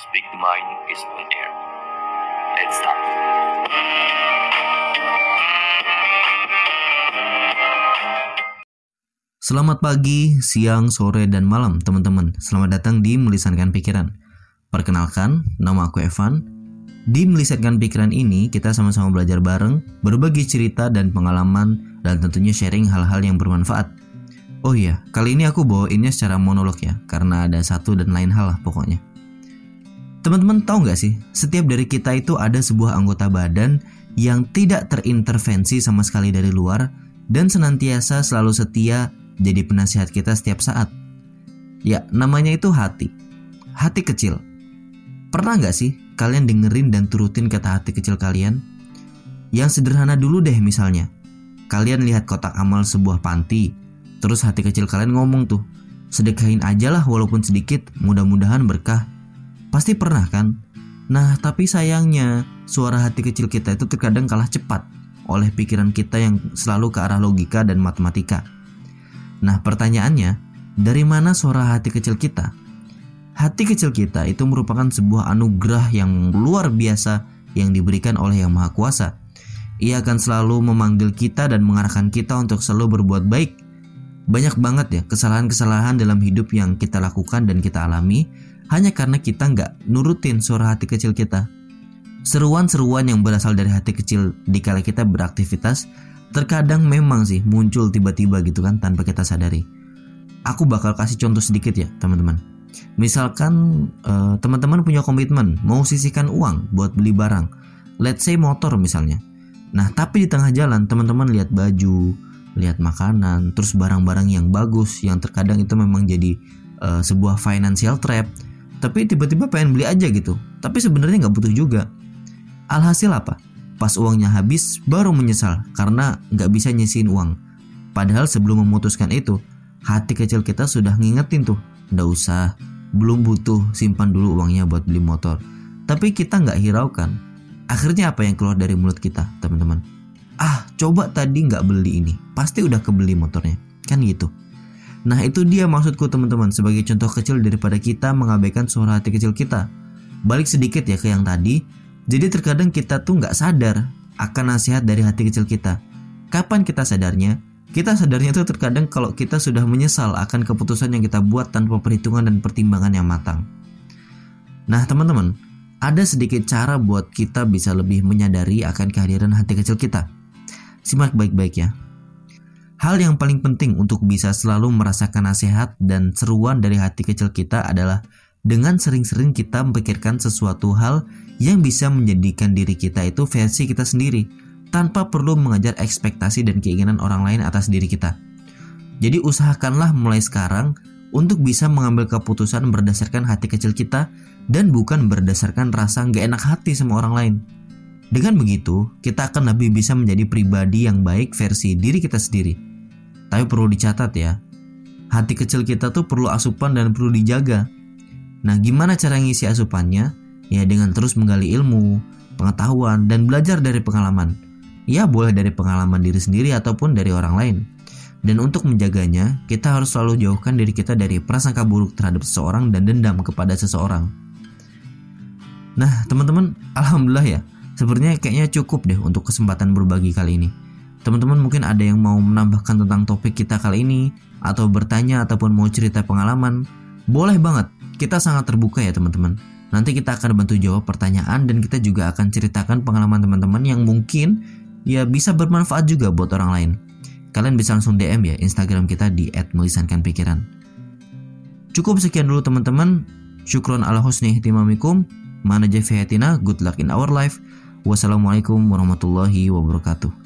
Speak the Mind is on air. Let's start. Selamat pagi, siang, sore, dan malam teman-teman. Selamat datang di Melisankan Pikiran. Perkenalkan, nama aku Evan. Di Melisankan Pikiran ini, kita sama-sama belajar bareng, berbagi cerita dan pengalaman, dan tentunya sharing hal-hal yang bermanfaat. Oh iya, kali ini aku bawainnya secara monolog ya, karena ada satu dan lain hal lah pokoknya. Teman-teman tahu nggak sih, setiap dari kita itu ada sebuah anggota badan yang tidak terintervensi sama sekali dari luar dan senantiasa selalu setia jadi penasihat kita setiap saat. Ya, namanya itu hati. Hati kecil. Pernah nggak sih kalian dengerin dan turutin kata hati kecil kalian? Yang sederhana dulu deh misalnya. Kalian lihat kotak amal sebuah panti, terus hati kecil kalian ngomong tuh, sedekahin aja lah walaupun sedikit, mudah-mudahan berkah. Pasti pernah kan? Nah, tapi sayangnya suara hati kecil kita itu terkadang kalah cepat oleh pikiran kita yang selalu ke arah logika dan matematika. Nah, pertanyaannya, dari mana suara hati kecil kita? Hati kecil kita itu merupakan sebuah anugerah yang luar biasa yang diberikan oleh Yang Maha Kuasa. Ia akan selalu memanggil kita dan mengarahkan kita untuk selalu berbuat baik. Banyak banget ya kesalahan-kesalahan dalam hidup yang kita lakukan dan kita alami hanya karena kita nggak nurutin suara hati kecil kita. Seruan-seruan yang berasal dari hati kecil dikala kita beraktivitas terkadang memang sih muncul tiba-tiba gitu kan tanpa kita sadari. Aku bakal kasih contoh sedikit ya teman-teman. Misalkan uh, teman-teman punya komitmen mau sisihkan uang buat beli barang, let's say motor misalnya. Nah tapi di tengah jalan teman-teman lihat baju, lihat makanan, terus barang-barang yang bagus yang terkadang itu memang jadi uh, sebuah financial trap. Tapi tiba-tiba pengen beli aja gitu. Tapi sebenarnya nggak butuh juga. Alhasil apa? Pas uangnya habis baru menyesal karena nggak bisa nyisihin uang. Padahal sebelum memutuskan itu, hati kecil kita sudah ngingetin tuh, nggak usah, belum butuh, simpan dulu uangnya buat beli motor. Tapi kita nggak hiraukan. Akhirnya apa yang keluar dari mulut kita, teman-teman? Ah, coba tadi nggak beli ini, pasti udah kebeli motornya, kan gitu. Nah itu dia maksudku teman-teman sebagai contoh kecil daripada kita mengabaikan suara hati kecil kita. Balik sedikit ya ke yang tadi, jadi terkadang kita tuh nggak sadar akan nasihat dari hati kecil kita. Kapan kita sadarnya? Kita sadarnya tuh terkadang kalau kita sudah menyesal akan keputusan yang kita buat tanpa perhitungan dan pertimbangan yang matang. Nah teman-teman, ada sedikit cara buat kita bisa lebih menyadari akan kehadiran hati kecil kita. Simak baik-baik ya. Hal yang paling penting untuk bisa selalu merasakan nasihat dan seruan dari hati kecil kita adalah dengan sering-sering kita memikirkan sesuatu hal yang bisa menjadikan diri kita itu versi kita sendiri tanpa perlu mengejar ekspektasi dan keinginan orang lain atas diri kita. Jadi usahakanlah mulai sekarang untuk bisa mengambil keputusan berdasarkan hati kecil kita dan bukan berdasarkan rasa nggak enak hati sama orang lain. Dengan begitu, kita akan lebih bisa menjadi pribadi yang baik versi diri kita sendiri. Tapi perlu dicatat ya, hati kecil kita tuh perlu asupan dan perlu dijaga. Nah, gimana cara ngisi asupannya? Ya dengan terus menggali ilmu, pengetahuan, dan belajar dari pengalaman. Ya boleh dari pengalaman diri sendiri ataupun dari orang lain. Dan untuk menjaganya, kita harus selalu jauhkan diri kita dari prasangka buruk terhadap seseorang dan dendam kepada seseorang. Nah, teman-teman, alhamdulillah ya. Sepertinya kayaknya cukup deh untuk kesempatan berbagi kali ini. Teman-teman mungkin ada yang mau menambahkan tentang topik kita kali ini atau bertanya ataupun mau cerita pengalaman, boleh banget. Kita sangat terbuka ya, teman-teman. Nanti kita akan bantu jawab pertanyaan dan kita juga akan ceritakan pengalaman teman-teman yang mungkin ya bisa bermanfaat juga buat orang lain. Kalian bisa langsung DM ya Instagram kita di @melisankanpikiran. Cukup sekian dulu teman-teman. Syukron ala husni timamikum. Mana fihatina, good luck in our life. Wassalamualaikum warahmatullahi wabarakatuh.